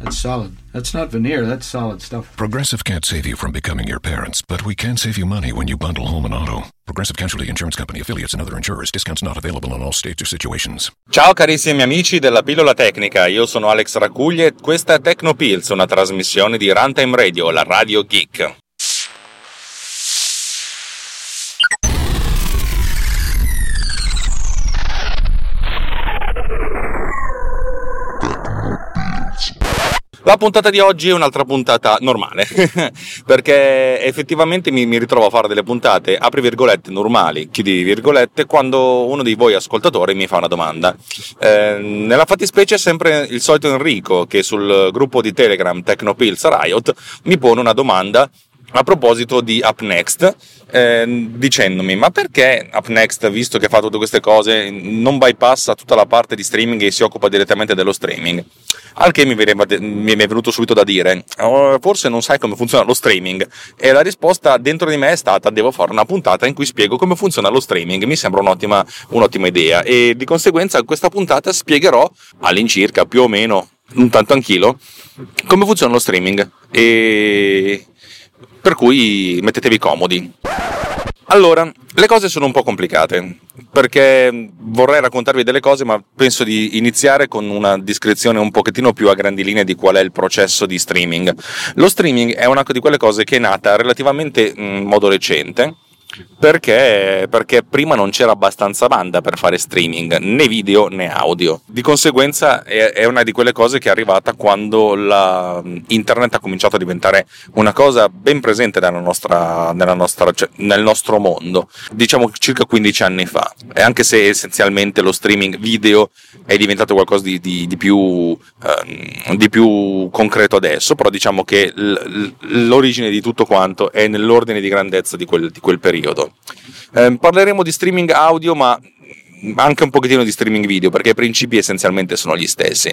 That's solid. That's not veneer, that's solid stuff. Progressive can't save you from becoming your parents, but we can save you money when you bundle home and auto. Progressive Casualty Insurance Company affiliates and other insurers. Discounts not available in all states or situations. Ciao carissimi amici della pillola tecnica, io sono Alex Racuglie e questa è Tecnopills, una trasmissione di Runtime Radio, la radio geek. La puntata di oggi è un'altra puntata normale, perché effettivamente mi, mi, ritrovo a fare delle puntate, apri virgolette, normali, chiudi virgolette, quando uno di voi ascoltatori mi fa una domanda. Eh, nella fattispecie è sempre il solito Enrico che sul gruppo di Telegram Tecnopills Riot mi pone una domanda a proposito di UpNext, eh, dicendomi ma perché UpNext, visto che fa tutte queste cose, non bypassa tutta la parte di streaming e si occupa direttamente dello streaming? Al che mi, mi è venuto subito da dire, oh, forse non sai come funziona lo streaming. E la risposta dentro di me è stata, devo fare una puntata in cui spiego come funziona lo streaming. Mi sembra un'ottima, un'ottima idea. E di conseguenza questa puntata spiegherò all'incirca, più o meno, un tanto anch'io, come funziona lo streaming. E per cui mettetevi comodi. Allora, le cose sono un po' complicate, perché vorrei raccontarvi delle cose, ma penso di iniziare con una descrizione un pochettino più a grandi linee di qual è il processo di streaming. Lo streaming è una di quelle cose che è nata relativamente in modo recente, perché, perché, prima non c'era abbastanza banda per fare streaming, né video né audio. Di conseguenza è, una di quelle cose che è arrivata quando internet ha cominciato a diventare una cosa ben presente nella nostra, nella nostra, cioè, nel nostro mondo, diciamo circa 15 anni fa. E anche se essenzialmente lo streaming video è diventato qualcosa di, di, di, più, eh, di più, concreto adesso, però diciamo che l'origine di tutto quanto è nell'ordine di grandezza di quel, di quel periodo periodo. Eh, parleremo di streaming audio, ma anche un pochettino di streaming video perché i principi essenzialmente sono gli stessi.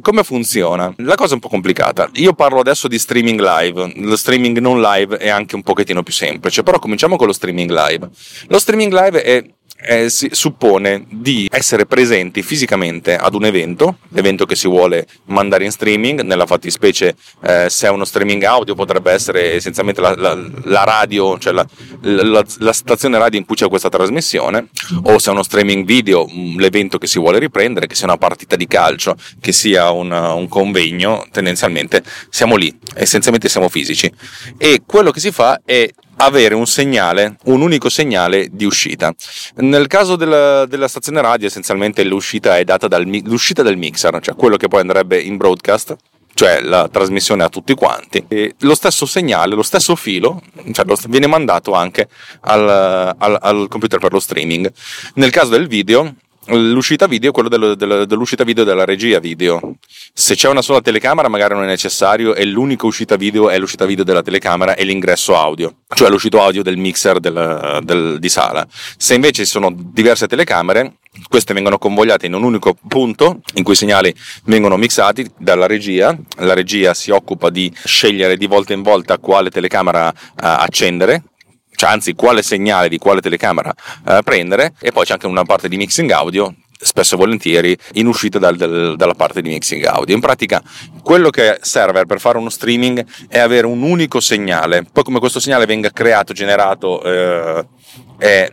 Come funziona? La cosa è un po' complicata. Io parlo adesso di streaming live, lo streaming non live è anche un pochettino più semplice, però cominciamo con lo streaming live. Lo streaming live è eh, si suppone di essere presenti fisicamente ad un evento, l'evento che si vuole mandare in streaming, nella fattispecie eh, se è uno streaming audio potrebbe essere essenzialmente la, la, la radio, cioè la, la, stazione radio in cui c'è questa trasmissione, o se è uno streaming video, mm, l'evento che si vuole riprendere, che sia una partita di calcio, che sia una, un convegno, tendenzialmente siamo lì, essenzialmente siamo fisici. E quello che si fa è avere un segnale, un unico segnale di uscita. Nel caso della, della stazione radio, essenzialmente l'uscita è data dal l'uscita del mixer, cioè quello che poi andrebbe in broadcast, cioè la trasmissione a tutti quanti. E lo stesso segnale, lo stesso filo, cioè viene mandato anche al, al, al computer per lo streaming. Nel caso del video, l'uscita video è quello dello, dello, dell'uscita video della regia video. Se c'è una sola telecamera magari non è necessario e l'unica uscita video è l'uscita video della telecamera e l'ingresso audio, cioè l'uscito audio del mixer del, del, di sala. Se invece ci sono diverse telecamere, queste vengono convogliate in un unico punto in cui i segnali vengono mixati dalla regia. La regia si occupa di scegliere di volta in volta quale telecamera uh, accendere cioè, anzi quale segnale di quale telecamera eh, prendere e poi c'è anche una parte di mixing audio spesso e volentieri in uscita dal, dal, dalla parte di mixing audio. In pratica quello che serve per fare uno streaming è avere un unico segnale, poi come questo segnale venga creato, generato, eh, è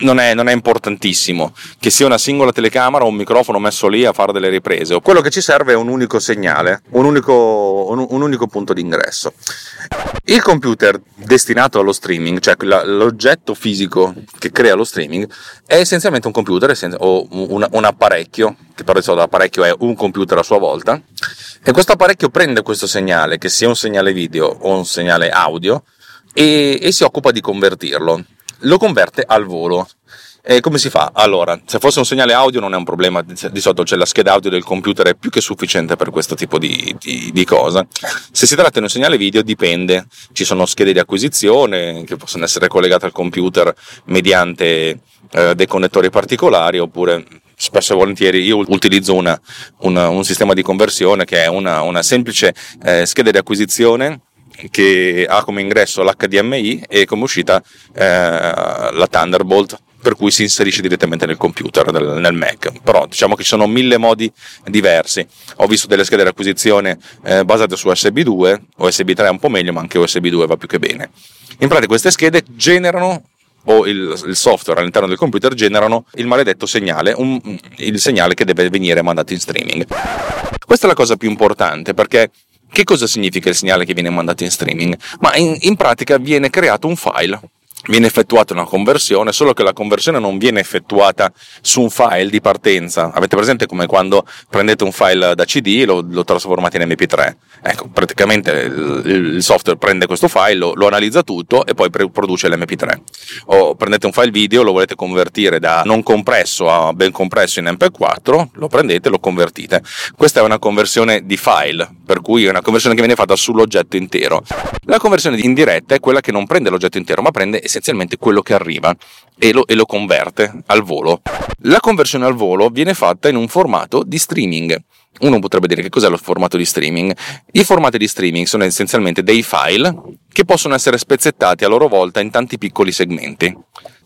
non è, non è, importantissimo che sia una singola telecamera o un microfono messo lì a fare delle riprese. Quello che ci serve è un unico segnale, un unico, un, un unico punto d'ingresso. Il computer destinato allo streaming, cioè l'oggetto fisico che crea lo streaming, è essenzialmente un computer o un, un apparecchio, che però di solito l'apparecchio è un computer a sua volta, e questo apparecchio prende questo segnale, che sia un segnale video o un segnale audio, e, e si occupa di convertirlo lo converte al volo. E come si fa? Allora, se fosse un segnale audio non è un problema, di solito c'è la scheda audio del computer, è più che sufficiente per questo tipo di, di, di, cosa. Se si tratta di un segnale video dipende, ci sono schede di acquisizione che possono essere collegate al computer mediante eh, dei connettori particolari oppure spesso e volentieri io utilizzo una, una, un sistema di conversione che è una, una semplice eh, scheda di acquisizione che ha come ingresso l'HDMI e come uscita eh, la Thunderbolt per cui si inserisce direttamente nel computer, nel Mac. Però diciamo che ci sono mille modi diversi. Ho visto delle schede di acquisizione eh, basate su USB 2, USB 3 è un po' meglio, ma anche USB 2 va più che bene. In pratica queste schede generano o il, il, software all'interno del computer generano il maledetto segnale, un, il segnale che deve venire mandato in streaming. Questa è la cosa più importante perché che cosa significa il segnale che viene mandato in streaming? Ma in, in pratica viene creato un file viene effettuata una conversione, solo che la conversione non viene effettuata su un file di partenza. Avete presente come quando prendete un file da CD e lo, lo trasformate in MP3? Ecco, praticamente il, software prende questo file, lo, lo, analizza tutto e poi produce l'MP3. O prendete un file video, lo volete convertire da non compresso a ben compresso in MP4, lo prendete e lo convertite. Questa è una conversione di file, per cui è una conversione che viene fatta sull'oggetto intero. La conversione indiretta è quella che non prende l'oggetto intero, ma prende essenzialmente quello che arriva e lo, e lo converte al volo. La conversione al volo viene fatta in un formato di streaming. Uno potrebbe dire che cos'è lo formato di streaming? I formati di streaming sono essenzialmente dei file che possono essere spezzettati a loro volta in tanti piccoli segmenti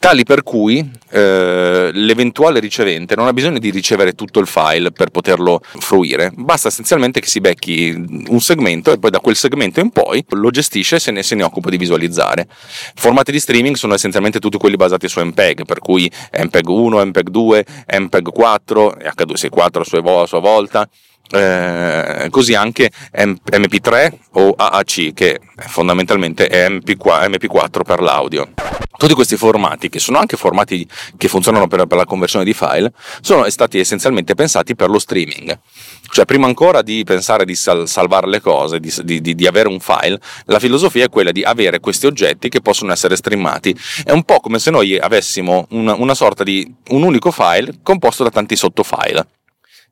tali per cui eh, l'eventuale ricevente non ha bisogno di ricevere tutto il file per poterlo fruire, basta essenzialmente che si becchi un segmento e poi da quel segmento in poi lo gestisce e se ne, se ne occupa di visualizzare. Formati di streaming sono essenzialmente tutti quelli basati su MPEG, per cui MPEG 1, MPEG 2, MPEG 4 e H264 a sua, a sua volta. Eh, così anche MP3 o AAC che fondamentalmente è MP4, MP4 per l'audio. Tutti questi formati, che sono anche formati che funzionano per, per, la conversione di file, sono stati essenzialmente pensati per lo streaming. Cioè, prima ancora di pensare di sal- salvare le cose, di, di, di, avere un file, la filosofia è quella di avere questi oggetti che possono essere streamati. È un po' come se noi avessimo una, una sorta di un unico file composto da tanti sottofile.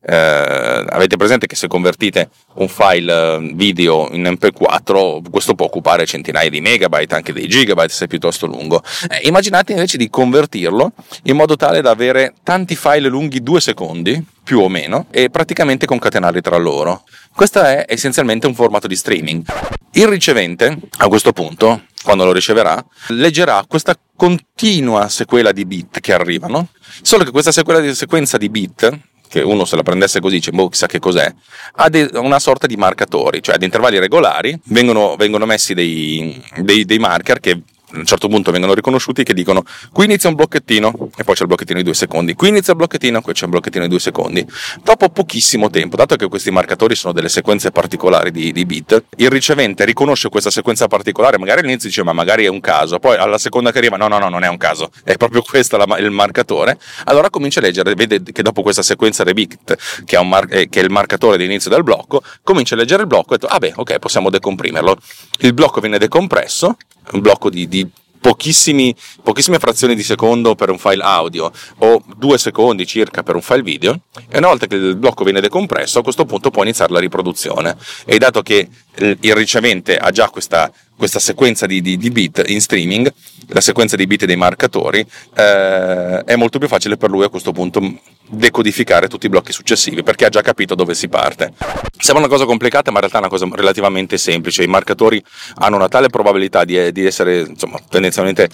Eh, avete presente che se convertite un file eh, video in MP4 questo può occupare centinaia di megabyte anche dei gigabyte se è piuttosto lungo. Eh, immaginate invece di convertirlo in modo tale da avere tanti file lunghi due secondi più o meno e praticamente concatenarli tra loro. Questo è essenzialmente un formato di streaming. Il ricevente a questo punto quando lo riceverà leggerà questa continua sequela di bit che arrivano solo che questa sequenza di bit che uno se la prendesse così dice, boh, chissà che cos'è, ha de- una sorta di marcatori, cioè ad intervalli regolari vengono, vengono messi dei, dei, dei marker che a un certo punto vengono riconosciuti che dicono qui inizia un blocchettino e poi c'è il blocchettino di due secondi, qui inizia il blocchettino, qui c'è un blocchettino di due secondi. Dopo pochissimo tempo, dato che questi marcatori sono delle sequenze particolari di, di bit, il ricevente riconosce questa sequenza particolare, magari all'inizio dice ma magari è un caso, poi alla seconda che arriva no no no non è un caso, è proprio questo la, il marcatore, allora comincia a leggere, vede che dopo questa sequenza di bit che mar- eh, che è il marcatore di inizio del blocco, comincia a leggere il blocco e detto ah beh ok possiamo decomprimerlo. Il blocco viene decompresso, un blocco di, di pochissime frazioni di secondo per un file audio o due secondi circa per un file video e una volta che il blocco viene decompresso a questo punto può iniziare la riproduzione. E dato che il ricevente ha già questa, questa sequenza di, di, di, bit in streaming, la sequenza di bit dei marcatori, eh, è molto più facile per lui a questo punto decodificare tutti i blocchi successivi perché ha già capito dove si parte. Sembra una cosa complicata, ma in realtà è una cosa relativamente semplice. I marcatori hanno una tale probabilità di, di essere insomma, tendenzialmente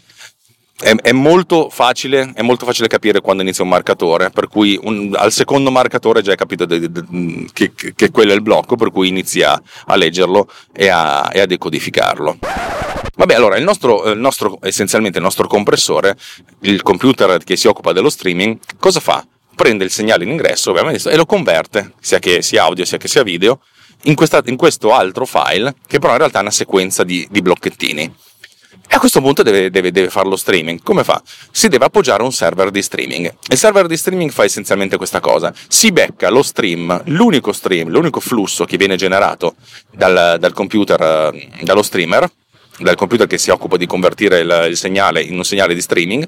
è, è, molto facile, è, molto facile, capire quando inizia un marcatore, per cui un, al secondo marcatore già hai capito de, de, de, che, che, quello è il blocco, per cui inizia a leggerlo e a, e a decodificarlo. Vabbè, allora il nostro, il nostro, essenzialmente il nostro compressore, il computer che si occupa dello streaming, cosa fa? Prende il segnale in ingresso ovviamente e lo converte, sia che sia audio sia che sia video, in, questa, in questo altro file, che però in realtà è una sequenza di, di blocchettini. E a questo punto deve, deve, deve fare lo streaming. Come fa? Si deve appoggiare a un server di streaming. Il server di streaming fa essenzialmente questa cosa. Si becca lo stream, l'unico stream, l'unico flusso che viene generato dal, dal computer, eh, dallo streamer, dal computer che si occupa di convertire il, il, segnale in un segnale di streaming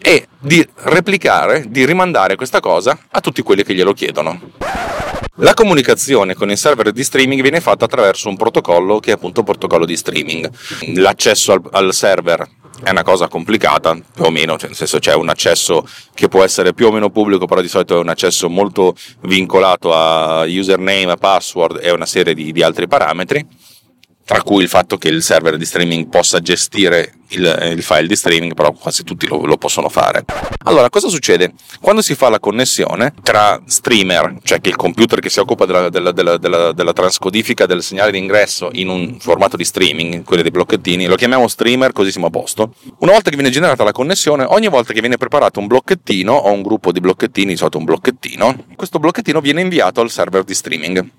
e di replicare, di rimandare questa cosa a tutti quelli che glielo chiedono. La comunicazione con il server di streaming viene fatta attraverso un protocollo che è appunto un protocollo di streaming. L'accesso al, al server è una cosa complicata, più o meno, cioè nel senso c'è un accesso che può essere più o meno pubblico, però di solito è un accesso molto vincolato a username, password e una serie di, di altri parametri tra cui il fatto che il server di streaming possa gestire il, il file di streaming, però quasi tutti lo, lo, possono fare. Allora, cosa succede? Quando si fa la connessione tra streamer, cioè che il computer che si occupa della, della, della, della, transcodifica del segnale d'ingresso in un formato di streaming, quelli dei blocchettini, lo chiamiamo streamer così siamo a posto. Una volta che viene generata la connessione, ogni volta che viene preparato un blocchettino o un gruppo di blocchettini, di solito un blocchettino, questo blocchettino viene inviato al server di streaming.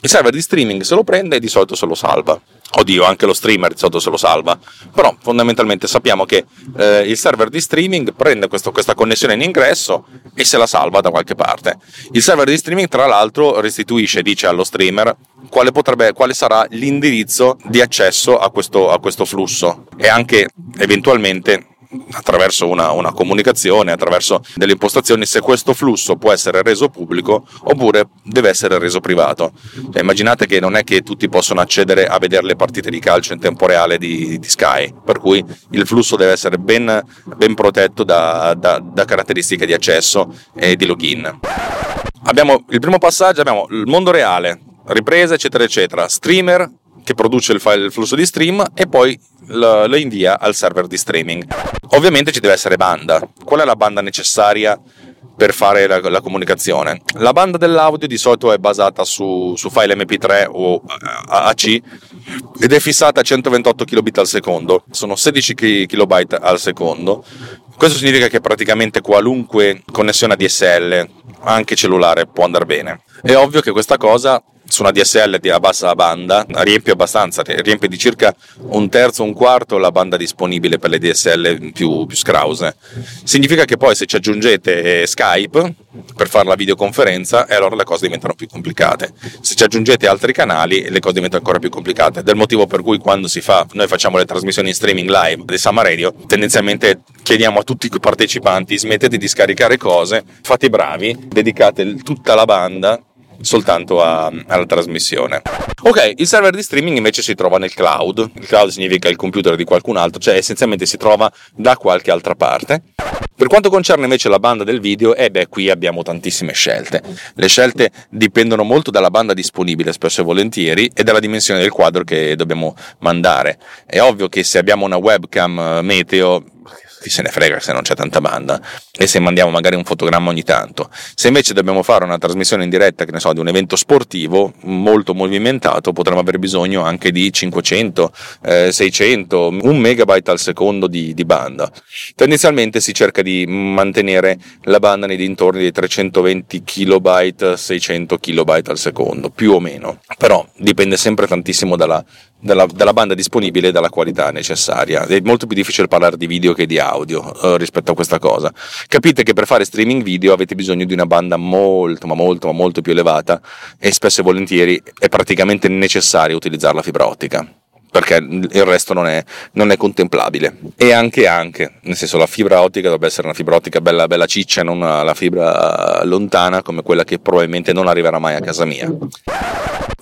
Il server di streaming se lo prende e di solito se lo salva. Oddio, anche lo streamer di solito se lo salva. Però fondamentalmente sappiamo che eh, il server di streaming prende questo, questa connessione in ingresso e se la salva da qualche parte. Il server di streaming, tra l'altro, restituisce, dice allo streamer, quale, potrebbe, quale sarà l'indirizzo di accesso a questo, a questo flusso e anche eventualmente attraverso una, una, comunicazione, attraverso delle impostazioni, se questo flusso può essere reso pubblico oppure deve essere reso privato. Cioè, immaginate che non è che tutti possono accedere a vedere le partite di calcio in tempo reale di, di Sky, per cui il flusso deve essere ben, ben protetto da, da, da caratteristiche di accesso e di login. Abbiamo il primo passaggio, abbiamo il mondo reale, riprese, eccetera, eccetera, streamer che produce il, file, il flusso di stream e poi lo, lo invia al server di streaming. Ovviamente ci deve essere banda. Qual è la banda necessaria per fare la, la, comunicazione. La banda dell'audio di solito è basata su, su file MP3 o AAC ed è fissata a 128 kbit al secondo, sono 16 kB al secondo. Questo significa che praticamente qualunque connessione ADSL, anche cellulare, può andare bene. È ovvio che questa cosa su una DSL a bassa banda riempie abbastanza, riempie di circa un terzo, un quarto la banda disponibile per le DSL più, più scrause. Significa che poi se ci aggiungete Skype per fare la videoconferenza, e allora le cose diventano più complicate. Se ci aggiungete altri canali, le cose diventano ancora più complicate. Del motivo per cui quando si fa, noi facciamo le trasmissioni in streaming live di Summer Radio, tendenzialmente chiediamo a tutti i partecipanti smettete di scaricare cose, fate i bravi, dedicate tutta la banda soltanto a, alla trasmissione. Ok, il server di streaming invece si trova nel cloud. Il cloud significa il computer di qualcun altro, cioè essenzialmente si trova da qualche altra parte. Per quanto concerne invece la banda del video, eh beh, qui abbiamo tantissime scelte. Le scelte dipendono molto dalla banda disponibile, spesso e volentieri, e dalla dimensione del quadro che dobbiamo mandare. È ovvio che se abbiamo una webcam eh, meteo chi se ne frega se non c'è tanta banda e se mandiamo magari un fotogramma ogni tanto. Se invece dobbiamo fare una trasmissione in diretta, che ne so, di un evento sportivo molto movimentato, potremmo avere bisogno anche di 500, eh, 600, un megabyte al secondo di, di, banda. Tendenzialmente si cerca di mantenere la banda nei dintorni dei 320 kilobyte, 600 kilobyte al secondo, più o meno. Però dipende sempre tantissimo dalla, dalla, dalla banda disponibile e dalla qualità necessaria. È molto più difficile parlare di video che di audio eh, rispetto a questa cosa. Capite che per fare streaming video avete bisogno di una banda molto, ma molto, ma molto più elevata e spesso e volentieri è praticamente necessario utilizzare la fibra ottica perché il resto non è, non è, contemplabile. E anche, anche, nel senso la fibra ottica dovrebbe essere una fibra ottica bella, bella ciccia, non la fibra lontana come quella che probabilmente non arriverà mai a casa mia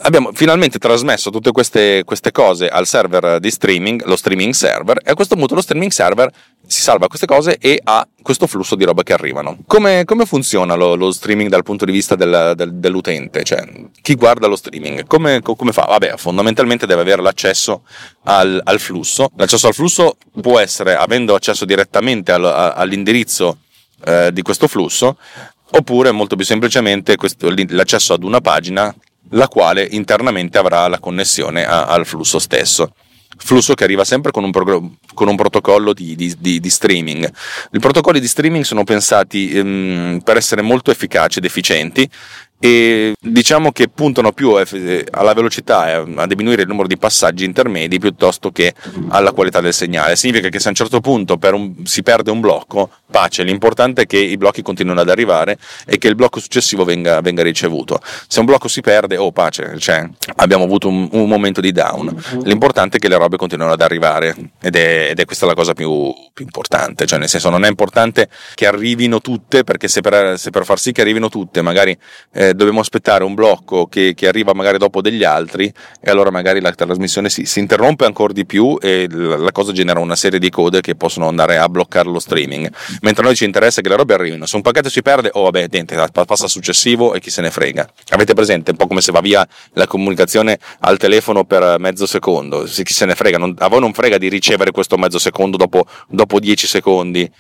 abbiamo finalmente trasmesso tutte queste, queste, cose al server di streaming, lo streaming server, e a questo punto lo streaming server si salva queste cose e ha questo flusso di roba che arrivano. Come, come funziona lo, lo, streaming dal punto di vista del, del, dell'utente? Cioè, chi guarda lo streaming? Come, come, fa? Vabbè, fondamentalmente deve avere l'accesso al, al, flusso. L'accesso al flusso può essere avendo accesso direttamente al, all'indirizzo eh, di questo flusso, oppure molto più semplicemente questo, l'accesso ad una pagina la quale internamente avrà la connessione a, al flusso stesso. Flusso che arriva sempre con un, prog- con un protocollo di, di, di, di, streaming. I protocolli di streaming sono pensati ehm, per essere molto efficaci ed efficienti e diciamo che puntano più alla velocità e a diminuire il numero di passaggi intermedi piuttosto che alla qualità del segnale. Significa che se a un certo punto un, si perde un blocco, pace, l'importante è che i blocchi continuino ad arrivare e che il blocco successivo venga, venga ricevuto. Se un blocco si perde, oh pace, cioè, abbiamo avuto un, un, momento di down. L'importante è che le robe continuino ad arrivare ed è, ed è questa la cosa più, più, importante, cioè nel senso non è importante che arrivino tutte perché se per, se per far sì che arrivino tutte magari... Eh, eh, dobbiamo aspettare un blocco che, che, arriva magari dopo degli altri e allora magari la trasmissione si, si interrompe ancora di più e la, la, cosa genera una serie di code che possono andare a bloccare lo streaming. Mentre a noi ci interessa che le robe arrivino. Se un pacchetto si perde, oh vabbè, niente, passa successivo e chi se ne frega. Avete presente un po' come se va via la comunicazione al telefono per mezzo secondo? Chi se ne frega? Non, a voi non frega di ricevere questo mezzo secondo dopo, dopo 10 secondi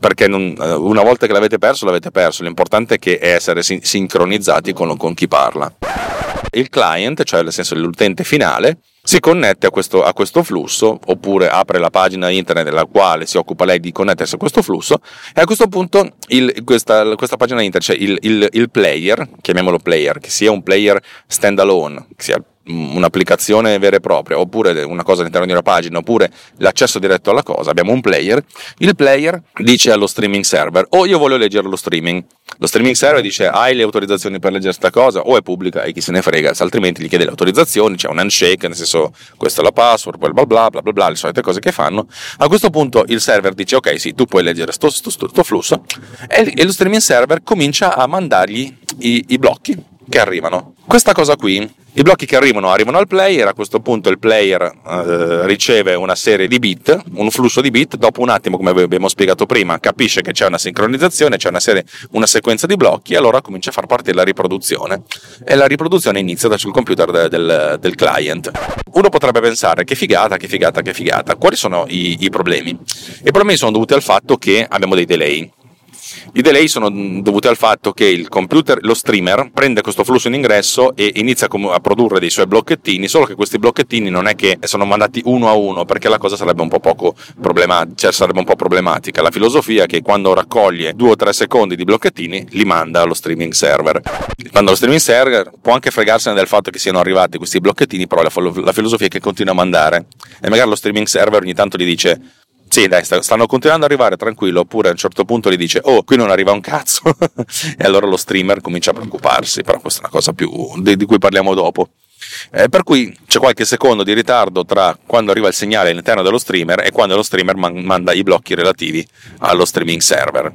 perché non, eh, una volta che l'avete perso l'avete perso, l'importante è, che è essere sin- sincronizzati con, con, chi parla. Il client, cioè nel senso l'utente finale, si connette a questo, a questo, flusso oppure apre la pagina internet della quale si occupa lei di connettersi a questo flusso e a questo punto il, questa, questa, pagina internet, cioè il, il, il, player, chiamiamolo player, che sia un player standalone, che sia un'applicazione vera e propria oppure una cosa all'interno di una pagina oppure l'accesso diretto alla cosa abbiamo un player. Il player dice allo streaming server o oh, io voglio leggere lo streaming. Lo streaming server dice hai le autorizzazioni per leggere questa cosa? O è pubblica e chi se ne frega altrimenti gli chiede le autorizzazioni c'è un handshake nel senso questa è la password poi bla bla bla bla bla le solite cose che fanno. A questo punto il server dice ok sì tu puoi leggere sto, sto, sto, sto flusso. E, e, lo streaming server comincia a mandargli i, i blocchi che arrivano questa cosa qui i blocchi che arrivano arrivano al player, a questo punto il player eh, riceve una serie di bit, un flusso di bit, dopo un attimo, come abbiamo spiegato prima, capisce che c'è una sincronizzazione, c'è una, serie, una sequenza di blocchi e allora comincia a far partire la riproduzione. E la riproduzione inizia da sul computer de, del, del, client. Uno potrebbe pensare che figata, che figata, che figata. Quali sono i, i problemi? I problemi sono dovuti al fatto che abbiamo dei delay i delay sono dovuti al fatto che il computer, lo streamer, prende questo flusso in ingresso e inizia a produrre dei suoi blocchettini, solo che questi blocchettini non è che sono mandati uno a uno, perché la cosa sarebbe un po' poco problematica, cioè sarebbe un po' problematica. La filosofia è che quando raccoglie due o tre secondi di blocchettini, li manda allo streaming server. Quando lo streaming server può anche fregarsene del fatto che siano arrivati questi blocchettini, però la, la filosofia è che continua a mandare. E magari lo streaming server ogni tanto gli dice sì, dai, stanno continuando ad arrivare tranquillo, oppure a un certo punto gli dice, oh, qui non arriva un cazzo, e allora lo streamer comincia a preoccuparsi, però questa è una cosa più di, di cui parliamo dopo. Eh, per cui c'è qualche secondo di ritardo tra quando arriva il segnale all'interno dello streamer e quando lo streamer man- manda i blocchi relativi allo streaming server.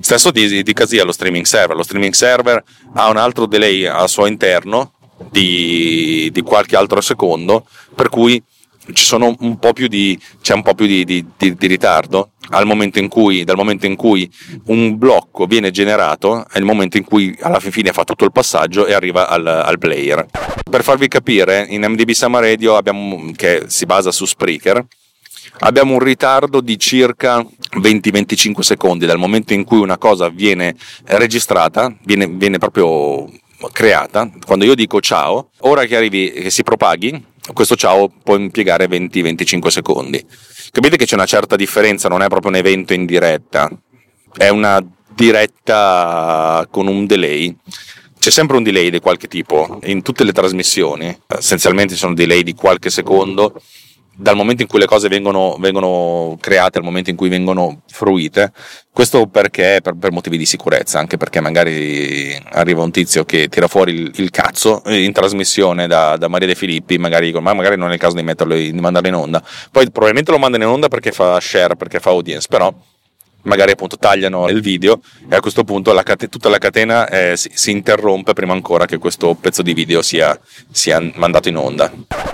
Stesso di, casi allo streaming server. Lo streaming server ha un altro delay al suo interno di, di qualche altro secondo, per cui un di, c'è un po' più di, di, di, ritardo momento cui, dal momento in cui un blocco viene generato è il momento in cui alla fine fa tutto il passaggio e arriva al, al player. Per farvi capire, in MDB Summer Radio abbiamo, che si basa su Spreaker, abbiamo un ritardo di circa 20-25 secondi dal momento in cui una cosa viene registrata, viene, viene proprio creata. Quando io dico ciao, ora che arrivi, che si propaghi, questo ciao può impiegare 20-25 secondi. Capite che c'è una certa differenza, non è proprio un evento in diretta, è una diretta con un delay. C'è sempre un delay di qualche tipo in tutte le trasmissioni, essenzialmente sono delay di qualche secondo dal momento in cui le cose vengono, vengono, create al momento in cui vengono fruite. Questo perché per, per, motivi di sicurezza, anche perché magari arriva un tizio che tira fuori il, il cazzo in trasmissione da, da, Maria De Filippi, magari, ma magari non è il caso di, metterlo, di mandarlo in onda. Poi probabilmente lo mandano in onda perché fa share, perché fa audience, però magari appunto tagliano il video e a questo punto la cate- tutta la catena eh, si, si, interrompe prima ancora che questo pezzo di video sia, sia, mandato in onda.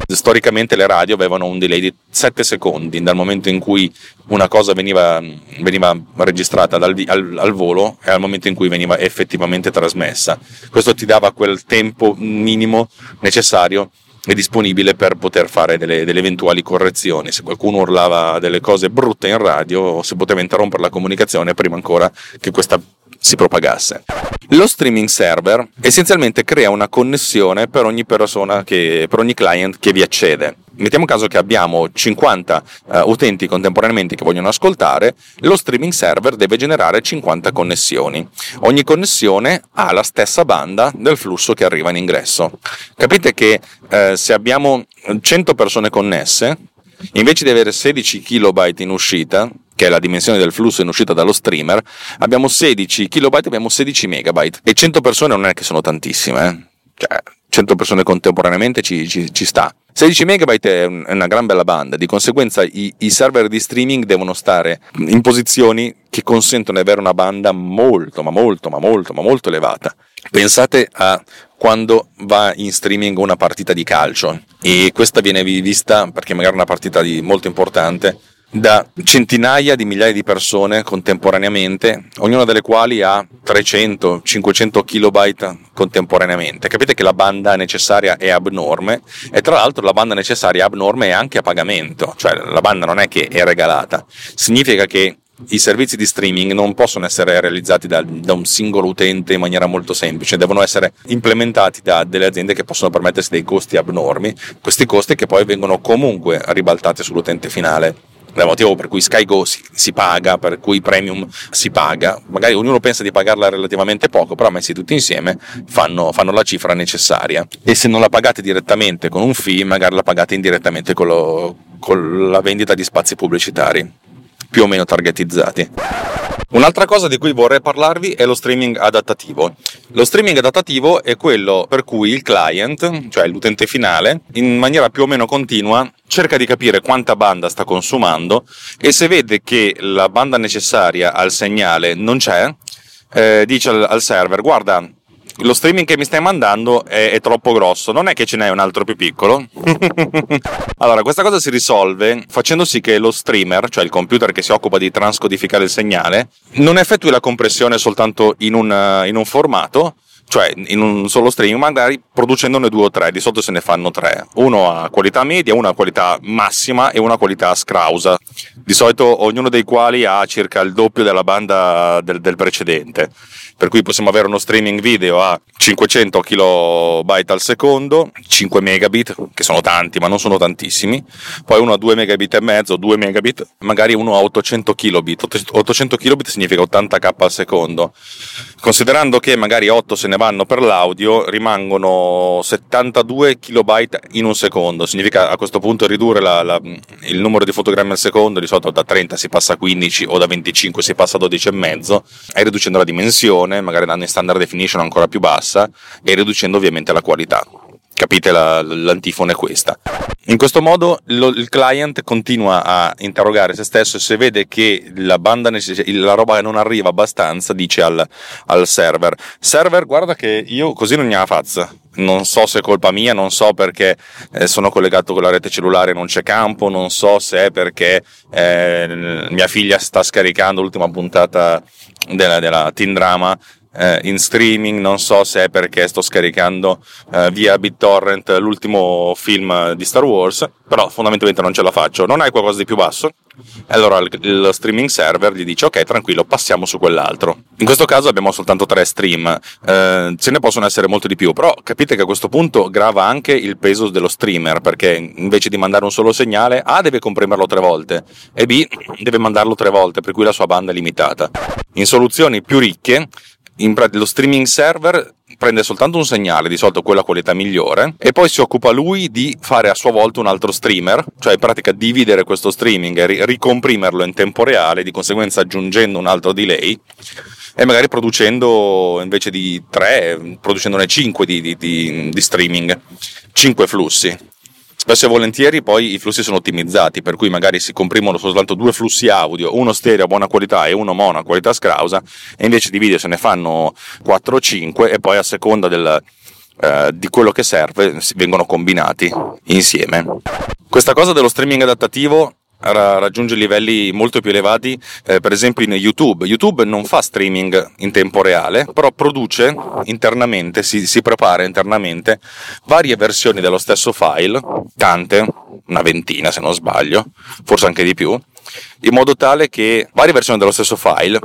Storicamente le radio avevano un delay di 7 secondi dal momento in cui una cosa veniva, veniva registrata dal, al, al, volo e al momento in cui veniva effettivamente trasmessa. Questo ti dava quel tempo minimo necessario è disponibile per poter fare delle, delle, eventuali correzioni. Se qualcuno urlava delle cose brutte in radio, si poteva interrompere la comunicazione prima ancora che questa si propagasse. Lo streaming server essenzialmente crea una connessione per ogni persona che, per ogni client che vi accede. Mettiamo caso che abbiamo 50 uh, utenti contemporaneamente che vogliono ascoltare, lo streaming server deve generare 50 connessioni. Ogni connessione ha la stessa banda del flusso che arriva in ingresso. Capite che uh, se abbiamo 100 persone connesse, invece di avere 16 kilobyte in uscita, che è la dimensione del flusso in uscita dallo streamer, abbiamo 16 kilobyte, abbiamo 16 megabyte. E 100 persone non è che sono tantissime, eh? cioè 100 persone contemporaneamente ci, ci, ci sta. 16 megabyte è una gran bella banda, di conseguenza i, i, server di streaming devono stare in posizioni che consentono di avere una banda molto, ma molto, ma molto, ma molto elevata. Pensate a quando va in streaming una partita di calcio e questa viene vista perché magari è una partita di, molto importante da centinaia di migliaia di persone contemporaneamente, ognuna delle quali ha 300-500 kilobyte contemporaneamente. Capite che la banda necessaria è abnorme e tra l'altro la banda necessaria è abnorme anche a pagamento, cioè la banda non è che è regalata, significa che i servizi di streaming non possono essere realizzati da, da, un singolo utente in maniera molto semplice, devono essere implementati da delle aziende che possono permettersi dei costi abnormi, questi costi che poi vengono comunque ribaltati sull'utente finale il motivo per cui SkyGo si, si, paga, per cui Premium si paga, magari ognuno pensa di pagarla relativamente poco, però messi tutti insieme fanno, fanno la cifra necessaria. E se non la pagate direttamente con un fee, magari la pagate indirettamente con, lo, con la vendita di spazi pubblicitari, più o meno targetizzati. Un'altra cosa di cui vorrei parlarvi è lo streaming adattativo. Lo streaming adattativo è quello per cui il client, cioè l'utente finale, in maniera più o meno continua cerca di capire quanta banda sta consumando e se vede che la banda necessaria al segnale non c'è, eh, dice al, al server guarda lo streaming che mi stai mandando è, è, troppo grosso, non è che ce n'è un altro più piccolo? allora, questa cosa si risolve facendo sì che lo streamer, cioè il computer che si occupa di transcodificare il segnale, non effettui la compressione soltanto in un, in un formato, cioè in un solo stream, magari producendone due o tre, di solito se ne fanno tre, uno a qualità media, uno a qualità massima e uno a qualità scrausa, di solito ognuno dei quali ha circa il doppio della banda del, del precedente. Per cui possiamo avere uno streaming video a 500 KB al secondo, 5 megabit, che sono tanti ma non sono tantissimi, poi uno a 2 megabit e mezzo, 2 megabit, magari uno a 800 kilobit, 800 kilobit significa 80k al secondo, considerando che magari 8 se ne vanno per l'audio, rimangono 72 kilobyte in un secondo, significa a questo punto ridurre la, la, il numero di fotogrammi al secondo, di solito da 30 si passa a 15 o da 25 si passa a 12 e riducendo la dimensione magari dando in standard definition ancora più bassa e riducendo ovviamente la qualità. Capite la, l'antifona è questa. In questo modo lo, il client continua a interrogare se stesso e se vede che la banda la roba non arriva abbastanza, dice al, al server: Server, guarda che io così non ne ha fazza. Non so se è colpa mia, non so perché eh, sono collegato con la rete cellulare e non c'è campo, non so se è perché eh, mia figlia sta scaricando l'ultima puntata della, della Teen Drama eh, in streaming, non so se è perché sto scaricando eh, via BitTorrent l'ultimo film di Star Wars, però fondamentalmente non ce la faccio. Non hai qualcosa di più basso? Allora il, il, streaming server gli dice ok tranquillo passiamo su quell'altro in questo caso abbiamo soltanto tre stream eh, ce ne possono essere molti di più però capite che a questo punto grava anche il peso dello streamer perché invece di mandare un solo segnale A deve comprimerlo tre volte e B deve mandarlo tre volte per cui la sua banda è limitata in soluzioni più ricche pratica lo streaming server prende soltanto un segnale, di solito quella qualità migliore, e poi si occupa lui di fare a sua volta un altro streamer, cioè in pratica dividere questo streaming e ricomprimerlo in tempo reale, di conseguenza aggiungendo un altro delay e magari producendo invece di 3, producendone 5 di, di, di, di streaming, 5 flussi. Spesso e volentieri poi i flussi sono ottimizzati, per cui magari si comprimono soltanto due flussi audio, uno stereo a buona qualità e uno mono a qualità scrausa, e invece di video se ne fanno 4 o 5 e poi a seconda del, eh, di quello che serve vengono combinati insieme. Questa cosa dello streaming adattativo raggiunge livelli molto più elevati, eh, per esempio in YouTube. YouTube non fa streaming in tempo reale, però produce internamente, si, si prepara internamente varie versioni dello stesso file, tante, una ventina se non sbaglio, forse anche di più, in modo tale che varie versioni dello stesso file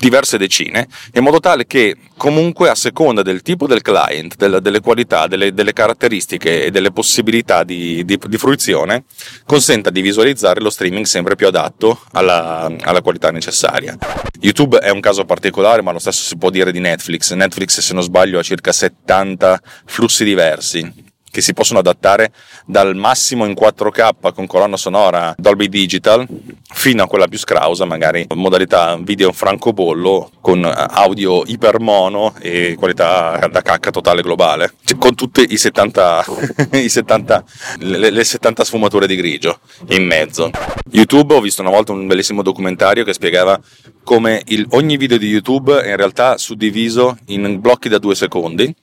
diverse decine, in modo tale che comunque a seconda del tipo del client, del, delle qualità, delle, delle, caratteristiche e delle possibilità di, di, di, fruizione, consenta di visualizzare lo streaming sempre più adatto alla, alla, qualità necessaria. YouTube è un caso particolare, ma lo stesso si può dire di Netflix. Netflix, se non sbaglio, ha circa 70 flussi diversi che si possono adattare dal massimo in 4K con colonna sonora Dolby Digital fino a quella più scrausa, magari in modalità video francobollo con audio ipermono e qualità da cacca totale globale, cioè, con tutte i 70, i 70 le, le 70 sfumature di grigio in mezzo. YouTube ho visto una volta un bellissimo documentario che spiegava come il, ogni video di YouTube è in realtà suddiviso in blocchi da due secondi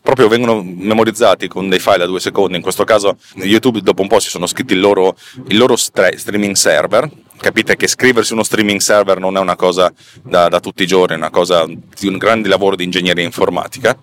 proprio vengono memorizzati con dei file a due secondi. In questo caso, YouTube dopo un po' si sono scritti il loro, il loro streaming server. Capite che scriversi uno streaming server non è una cosa da, da tutti i giorni, è una cosa di un grande lavoro di ingegneria informatica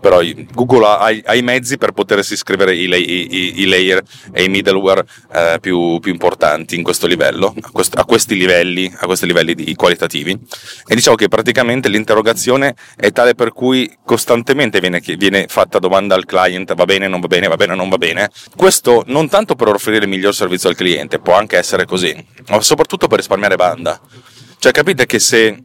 però Google ha, ha, i mezzi per potersi scrivere i, i, i layer e i middleware eh, più, più, importanti in questo livello, a, quest, a, questi livelli, a questi livelli di qualitativi. E diciamo che praticamente l'interrogazione è tale per cui costantemente viene, viene fatta domanda al client va bene, non va bene, va bene, non va bene. Questo non tanto per offrire il miglior servizio al cliente, può anche essere così, ma soprattutto per risparmiare banda. Cioè capite che se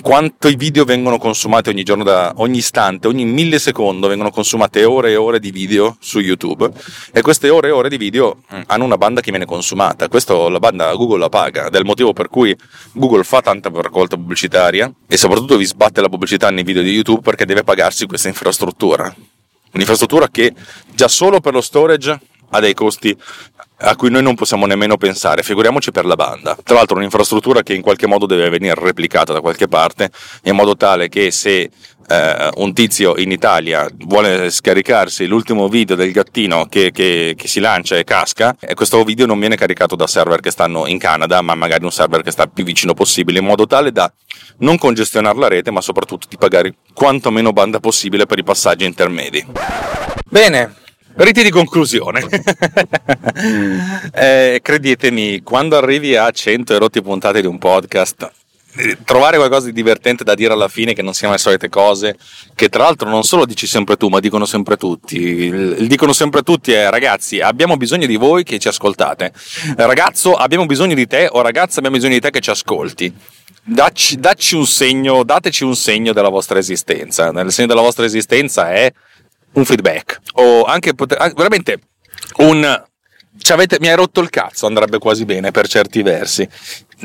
quanto i video vengono consumati ogni giorno, da, ogni istante, ogni millisecondo vengono consumate ore e ore di video su YouTube e queste ore e ore di video mm, hanno una banda che viene consumata. Questo la banda Google la paga, ed è il motivo per cui Google fa tanta raccolta pubblicitaria e soprattutto vi sbatte la pubblicità nei video di YouTube perché deve pagarsi questa infrastruttura. Un'infrastruttura che già solo per lo storage ha dei costi a cui noi non possiamo nemmeno pensare, figuriamoci per la banda. Tra l'altro un'infrastruttura che in qualche modo deve venire replicata da qualche parte, in modo tale che se eh, un tizio in Italia vuole scaricarsi l'ultimo video del gattino che, che, che, si lancia e casca, e questo video non viene caricato da server che stanno in Canada, ma magari un server che sta più vicino possibile, in modo tale da non congestionare la rete, ma soprattutto di pagare quanto meno banda possibile per i passaggi intermedi. Bene, Riti di conclusione. eh, credetemi, quando arrivi a 100 erotti puntate di un podcast, eh, trovare qualcosa di divertente da dire alla fine che non siano le solite cose, che tra l'altro non solo dici sempre tu, ma dicono sempre tutti. Il dicono sempre tutti è ragazzi, abbiamo bisogno di voi che ci ascoltate. Ragazzo, abbiamo bisogno di te o ragazza, abbiamo bisogno di te che ci ascolti. Dacci, dacci un segno, dateci un segno della vostra esistenza. Il segno della vostra esistenza è un feedback. O anche poter, veramente un avete, mi hai rotto il cazzo andrebbe quasi bene per certi versi.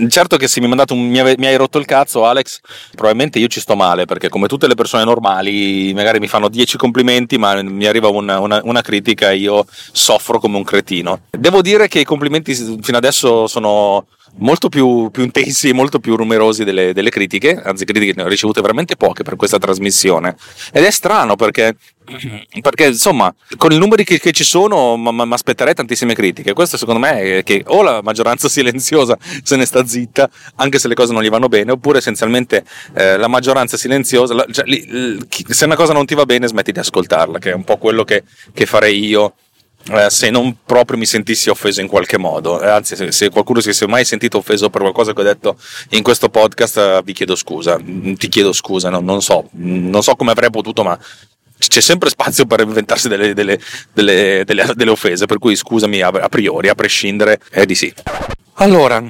Certo che se mi, un, mi, ave, mi, hai rotto il cazzo Alex probabilmente io ci sto male perché come tutte le persone normali magari mi fanno 10 complimenti ma mi arriva una, una, una critica e io soffro come un cretino. Devo dire che i complimenti fino adesso sono molto più, più intensi e molto più numerosi delle, delle, critiche, anzi critiche ne ho ricevute veramente poche per questa trasmissione. Ed è strano perché, perché insomma, con i numeri che, che ci sono mi aspetterei tantissime critiche. Questo secondo me è che o la maggioranza silenziosa se ne sta zitta, anche se le cose non gli vanno bene, oppure essenzialmente eh, la maggioranza silenziosa, cioè, li, se una cosa non ti va bene smetti di ascoltarla, che è un po' quello che, che farei io eh, se non proprio mi sentissi offeso in qualche modo. Eh, anzi, se, se, qualcuno si è mai sentito offeso per qualcosa che ho detto in questo podcast, eh, vi chiedo scusa. Mm, ti chiedo scusa, no, non so, mm, non so come avrei potuto, ma c'è sempre spazio per inventarsi delle, delle, delle, delle offese, per cui scusami a, a priori, a prescindere, è di sì. Allora,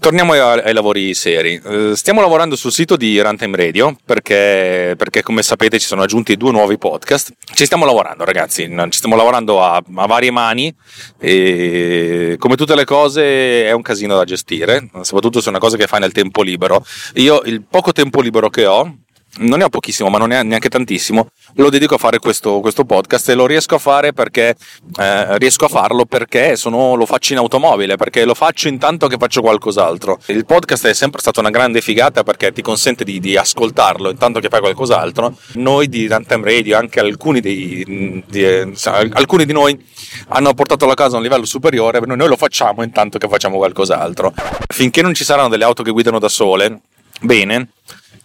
Torniamo ai, ai, lavori seri. Uh, stiamo lavorando sul sito di Runtime Radio perché, perché, come sapete, ci sono aggiunti due nuovi podcast. Ci stiamo lavorando, ragazzi. Ci stiamo lavorando a, a varie mani e come tutte le cose è un casino da gestire, soprattutto se è una cosa che fai nel tempo libero. Io il poco tempo libero che ho, non ne ho pochissimo, ma non è neanche tantissimo, lo dedico a fare questo, questo podcast e lo riesco a fare perché eh, riesco a farlo perché sono, lo faccio in automobile, perché lo faccio intanto che faccio qualcos'altro. Il podcast è sempre stata una grande figata perché ti consente di, di ascoltarlo intanto che fai qualcos'altro. Noi di Runtime Radio, anche alcuni di, di, eh, alcuni di noi hanno portato la casa a un livello superiore, noi lo facciamo intanto che facciamo qualcos'altro. Finché non ci saranno delle auto che guidano da sole, bene,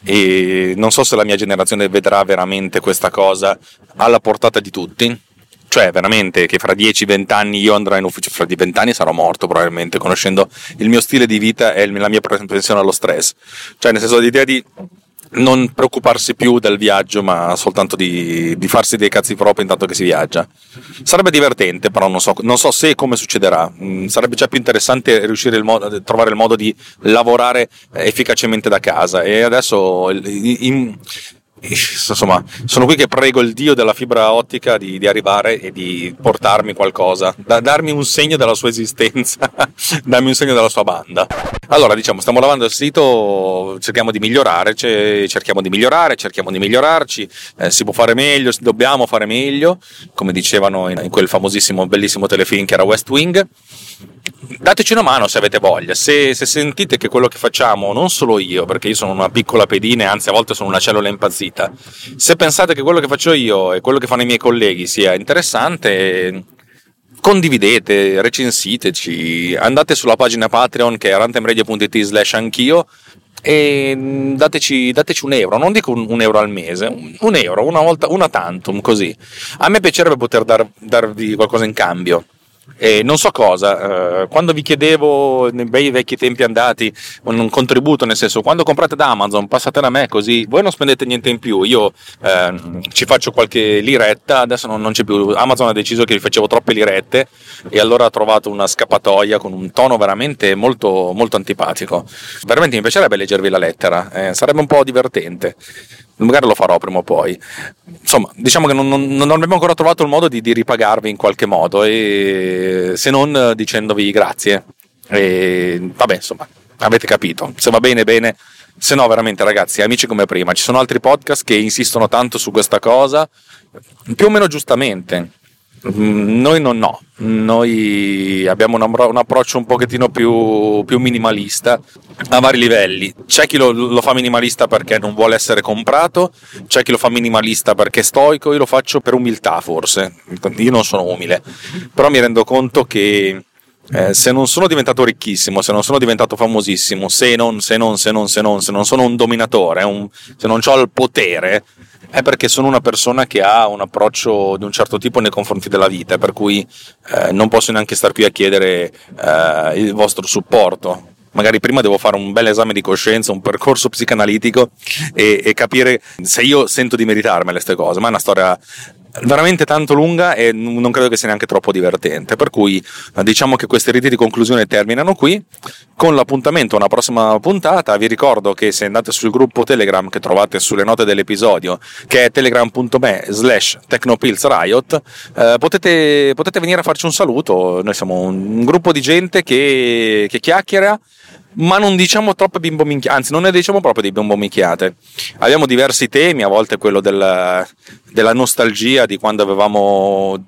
e non so se la mia generazione vedrà veramente questa cosa alla portata di tutti. Cioè, veramente, che fra 10-20 anni io andrò in ufficio, fra 20 anni sarò morto probabilmente, conoscendo il mio stile di vita e la mia propensione allo stress. Cioè, nel senso, l'idea di non preoccuparsi più del viaggio, ma soltanto di, di, farsi dei cazzi propri intanto che si viaggia. Sarebbe divertente, però non so, non so se e come succederà. Mm, sarebbe già più interessante riuscire a trovare il modo di lavorare efficacemente da casa. E adesso in, insomma, sono qui che prego il dio della fibra ottica di, di arrivare e di portarmi qualcosa, da, darmi un segno della sua esistenza, darmi un segno della sua banda. Allora, diciamo, stiamo lavando il sito, cerchiamo di migliorare, cerchiamo di migliorare, cerchiamo di migliorarci, eh, si può fare meglio, dobbiamo fare meglio, come dicevano in, in quel famosissimo, bellissimo telefilm che era West Wing dateci una mano se avete voglia, se, se, sentite che quello che facciamo, non solo io, perché io sono una piccola pedina, anzi a volte sono una cellula impazzita, se pensate che quello che faccio io e quello che fanno i miei colleghi sia interessante, condividete, recensiteci, andate sulla pagina Patreon che è rantemradio.it slash anch'io e dateci, dateci, un euro, non dico un, un euro al mese, un, un, euro, una volta, una tantum, così. A me piacerebbe poter dar, darvi qualcosa in cambio e non so cosa, eh, quando vi chiedevo nei bei vecchi tempi andati un, contributo, nel senso quando comprate da Amazon passate da me così voi non spendete niente in più, io eh, ci faccio qualche liretta, adesso non, non, c'è più, Amazon ha deciso che vi facevo troppe lirette e allora ha trovato una scappatoia con un tono veramente molto, molto antipatico. Veramente mi piacerebbe leggervi la lettera, eh, sarebbe un po' divertente magari lo farò prima o poi. Insomma, diciamo che non, non, non abbiamo ancora trovato il modo di, di, ripagarvi in qualche modo, e, se non dicendovi grazie. E, vabbè, insomma, avete capito. Se va bene, bene. Se no, veramente, ragazzi, amici come prima, ci sono altri podcast che insistono tanto su questa cosa, più o meno giustamente. Mm, noi non no, noi abbiamo un, approccio un pochettino più, più, minimalista a vari livelli. C'è chi lo, lo, fa minimalista perché non vuole essere comprato, c'è chi lo fa minimalista perché è stoico, io lo faccio per umiltà forse, io non sono umile, però mi rendo conto che eh, se non sono diventato ricchissimo, se non sono diventato famosissimo, se non, se non, se non, se non, se non sono un dominatore, un, se non ho il potere, è perché sono una persona che ha un approccio di un certo tipo nei confronti della vita, per cui eh, non posso neanche star qui a chiedere eh, il vostro supporto. Magari prima devo fare un bel esame di coscienza, un percorso psicanalitico e, e capire se io sento di meritarmele queste cose, ma è una storia veramente tanto lunga e non credo che sia neanche troppo divertente. Per cui eh, diciamo che questi riti di conclusione terminano qui. Con l'appuntamento a una prossima puntata, vi ricordo che se andate sul gruppo Telegram che trovate sulle note dell'episodio, che è telegram.me slash technopillsriot, eh, potete, potete venire a farci un saluto. Noi siamo un, gruppo di gente che, che chiacchiera ma non diciamo troppe bimbo minchiate, anzi non ne diciamo proprio di bimbo minchiate. Abbiamo diversi temi, a volte quello del, della nostalgia di quando avevamo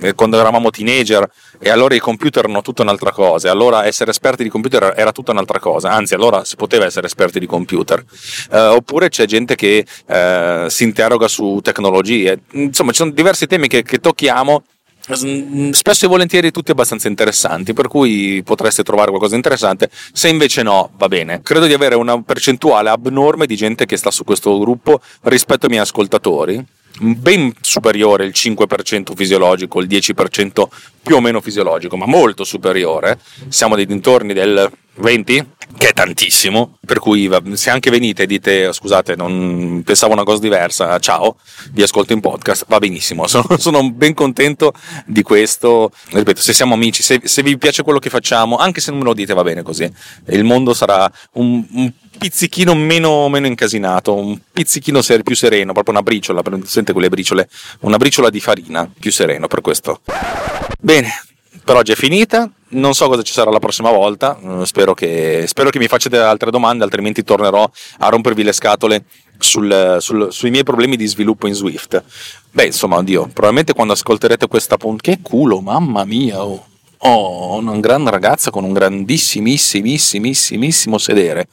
eh, quando eravamo teenager e allora i computer erano tutta un'altra cosa, allora essere esperti di computer era tutta un'altra cosa, anzi allora si poteva essere esperti di computer. Eh, oppure c'è gente che eh, si interroga su tecnologie, insomma ci sono diversi temi che, che tocchiamo spesso e volentieri tutti abbastanza interessanti, per cui potreste trovare qualcosa di interessante. Se invece no, va bene. Credo di avere una percentuale abnorme di gente che sta su questo gruppo rispetto ai miei ascoltatori ben superiore il 5% fisiologico, il 10% più o meno fisiologico, ma molto superiore. Siamo dei dintorni del 20, che è tantissimo, per cui se anche venite e dite scusate, non pensavo una cosa diversa, ciao, vi ascolto in podcast, va benissimo, sono, sono ben contento di questo, ripeto, se siamo amici, se, se, vi piace quello che facciamo, anche se non me lo dite va bene così, il mondo sarà un, un pizzichino meno, meno, incasinato, un pizzichino ser- più sereno, proprio una briciola, sente quelle briciole, una briciola di farina, più sereno per questo. Bene, per oggi è finita, non so cosa ci sarà la prossima volta, eh, spero che, spero che mi facciate altre domande, altrimenti tornerò a rompervi le scatole sul, sul, sui miei problemi di sviluppo in Swift. Beh, insomma, oddio, probabilmente quando ascolterete questa puntata, che culo, mamma mia, oh. oh, una gran ragazza con un grandissimissimo sedere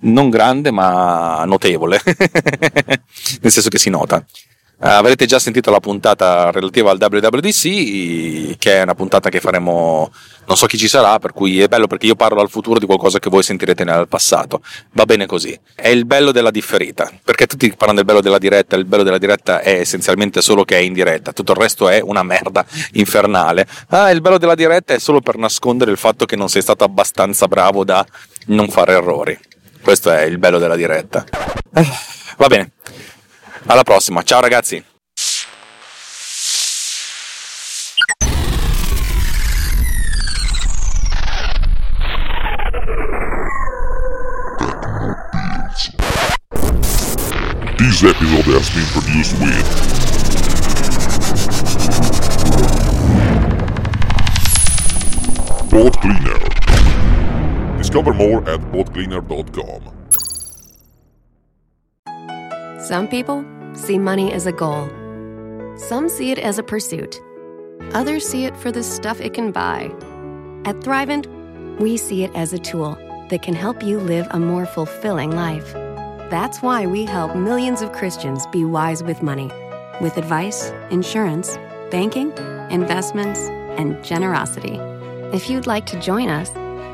non grande ma notevole, nel senso che si nota. Uh, avrete già sentito la puntata relativa al WWDC, che è una puntata che faremo, non so chi ci sarà, per cui è bello perché io parlo al futuro di qualcosa che voi sentirete nel passato. Va bene così. È il bello della differita, perché tutti parlano del bello della diretta, il bello della diretta è essenzialmente solo che è in diretta, tutto il resto è una merda infernale. Ah, il bello della diretta è solo per nascondere il fatto che non sei stato abbastanza bravo da non fare errori. Questo è il bello della diretta. Eh, va bene. Alla prossima. Ciao ragazzi. This episode has been produced with Boat Cleaner. Discover more at boatcleaner.com. Some people see money as a goal. Some see it as a pursuit. Others see it for the stuff it can buy. At Thrivent, we see it as a tool that can help you live a more fulfilling life. That's why we help millions of Christians be wise with money with advice, insurance, banking, investments, and generosity. If you'd like to join us,